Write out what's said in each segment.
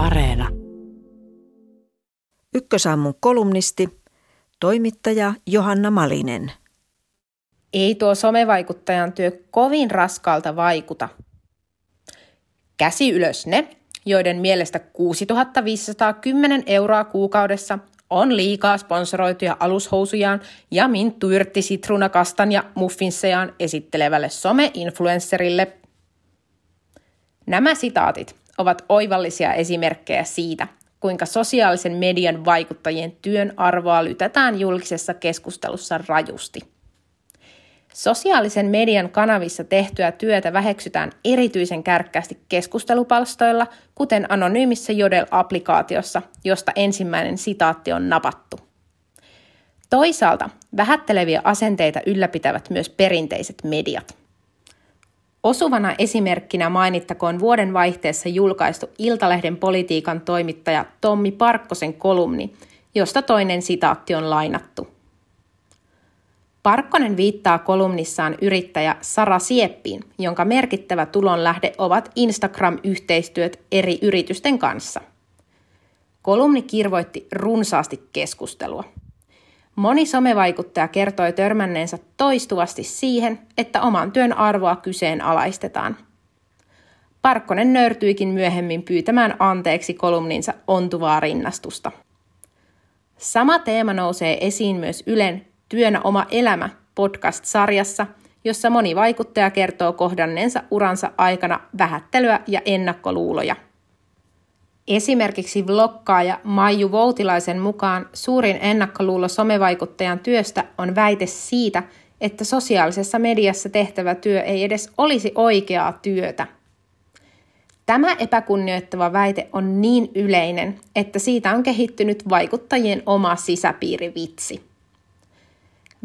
Areena. Ykkösaamun kolumnisti, toimittaja Johanna Malinen. Ei tuo somevaikuttajan työ kovin raskalta vaikuta. Käsi ylös ne, joiden mielestä 6510 euroa kuukaudessa on liikaa sponsoroituja alushousujaan ja minttuyrtti sitruunakastan ja muffinsejaan esittelevälle some-influencerille. Nämä sitaatit ovat oivallisia esimerkkejä siitä, kuinka sosiaalisen median vaikuttajien työn arvoa lytätään julkisessa keskustelussa rajusti. Sosiaalisen median kanavissa tehtyä työtä väheksytään erityisen kärkkäästi keskustelupalstoilla, kuten anonyymissä Jodel-applikaatiossa, josta ensimmäinen sitaatti on napattu. Toisaalta vähätteleviä asenteita ylläpitävät myös perinteiset mediat. Osuvana esimerkkinä mainittakoon vuoden vaihteessa julkaistu Iltalehden politiikan toimittaja Tommi Parkkosen kolumni, josta toinen sitaatti on lainattu – Parkkonen viittaa kolumnissaan yrittäjä Sara Sieppiin, jonka merkittävä tulonlähde ovat Instagram-yhteistyöt eri yritysten kanssa. Kolumni kirvoitti runsaasti keskustelua. Moni somevaikuttaja kertoi törmänneensä toistuvasti siihen, että oman työn arvoa kyseenalaistetaan. Parkkonen nöyrtyikin myöhemmin pyytämään anteeksi kolumninsa ontuvaa rinnastusta. Sama teema nousee esiin myös Ylen Työnä oma elämä podcast-sarjassa, jossa moni vaikuttaja kertoo kohdanneensa uransa aikana vähättelyä ja ennakkoluuloja. Esimerkiksi vlokkaaja Maiju Voutilaisen mukaan suurin ennakkoluulo somevaikuttajan työstä on väite siitä, että sosiaalisessa mediassa tehtävä työ ei edes olisi oikeaa työtä. Tämä epäkunnioittava väite on niin yleinen, että siitä on kehittynyt vaikuttajien oma sisäpiirivitsi.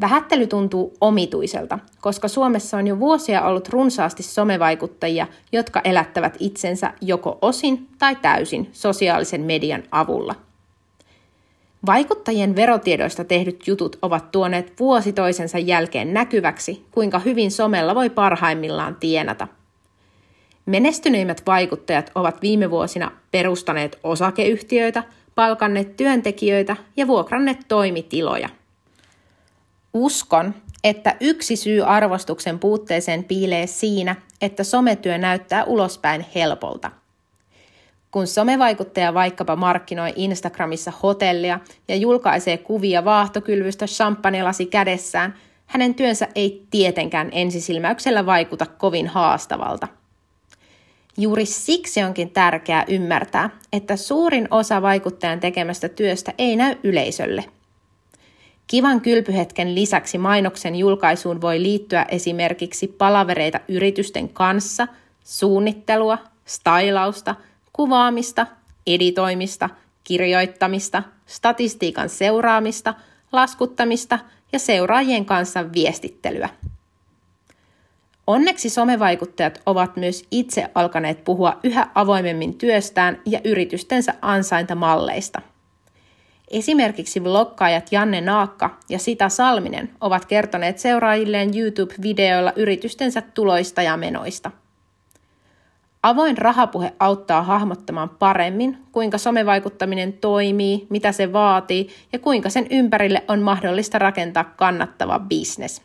Vähättely tuntuu omituiselta, koska Suomessa on jo vuosia ollut runsaasti somevaikuttajia, jotka elättävät itsensä joko osin tai täysin sosiaalisen median avulla. Vaikuttajien verotiedoista tehdyt jutut ovat tuoneet vuosi toisensa jälkeen näkyväksi, kuinka hyvin somella voi parhaimmillaan tienata. Menestyneimmät vaikuttajat ovat viime vuosina perustaneet osakeyhtiöitä, palkanneet työntekijöitä ja vuokranneet toimitiloja – Uskon, että yksi syy arvostuksen puutteeseen piilee siinä, että sometyö näyttää ulospäin helpolta. Kun somevaikuttaja vaikkapa markkinoi Instagramissa hotellia ja julkaisee kuvia vaahtokylvystä champagnelasi kädessään, hänen työnsä ei tietenkään ensisilmäyksellä vaikuta kovin haastavalta. Juuri siksi onkin tärkeää ymmärtää, että suurin osa vaikuttajan tekemästä työstä ei näy yleisölle – Kivan kylpyhetken lisäksi mainoksen julkaisuun voi liittyä esimerkiksi palavereita yritysten kanssa, suunnittelua, stylausta, kuvaamista, editoimista, kirjoittamista, statistiikan seuraamista, laskuttamista ja seuraajien kanssa viestittelyä. Onneksi somevaikuttajat ovat myös itse alkaneet puhua yhä avoimemmin työstään ja yritystensä ansaintamalleista – Esimerkiksi vlogkaajat Janne Naakka ja Sita Salminen ovat kertoneet seuraajilleen YouTube-videoilla yritystensä tuloista ja menoista. Avoin rahapuhe auttaa hahmottamaan paremmin, kuinka somevaikuttaminen toimii, mitä se vaatii ja kuinka sen ympärille on mahdollista rakentaa kannattava bisnes.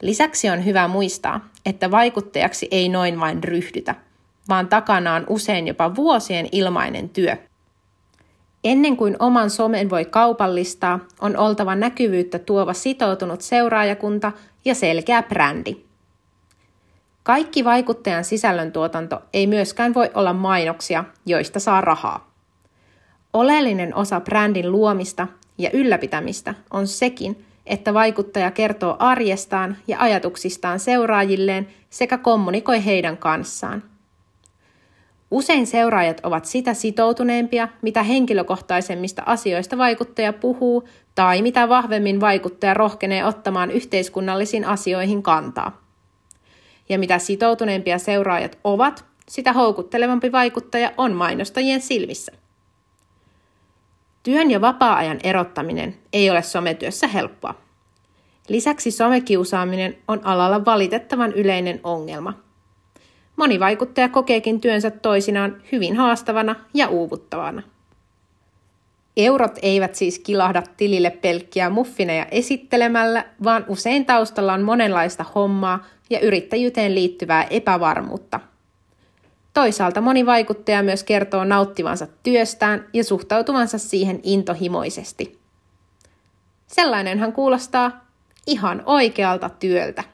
Lisäksi on hyvä muistaa, että vaikuttajaksi ei noin vain ryhdytä, vaan takana on usein jopa vuosien ilmainen työ – Ennen kuin oman somen voi kaupallistaa, on oltava näkyvyyttä tuova sitoutunut seuraajakunta ja selkeä brändi. Kaikki vaikuttajan sisällöntuotanto ei myöskään voi olla mainoksia, joista saa rahaa. Oleellinen osa brändin luomista ja ylläpitämistä on sekin, että vaikuttaja kertoo arjestaan ja ajatuksistaan seuraajilleen sekä kommunikoi heidän kanssaan – Usein seuraajat ovat sitä sitoutuneempia, mitä henkilökohtaisemmista asioista vaikuttaja puhuu tai mitä vahvemmin vaikuttaja rohkenee ottamaan yhteiskunnallisiin asioihin kantaa. Ja mitä sitoutuneempia seuraajat ovat, sitä houkuttelevampi vaikuttaja on mainostajien silmissä. Työn ja vapaa-ajan erottaminen ei ole sometyössä helppoa. Lisäksi somekiusaaminen on alalla valitettavan yleinen ongelma – Moni vaikuttaja kokeekin työnsä toisinaan hyvin haastavana ja uuvuttavana. Eurot eivät siis kilahda tilille pelkkiä muffineja esittelemällä, vaan usein taustalla on monenlaista hommaa ja yrittäjyyteen liittyvää epävarmuutta. Toisaalta moni vaikuttaja myös kertoo nauttivansa työstään ja suhtautuvansa siihen intohimoisesti. Sellainenhan kuulostaa ihan oikealta työltä.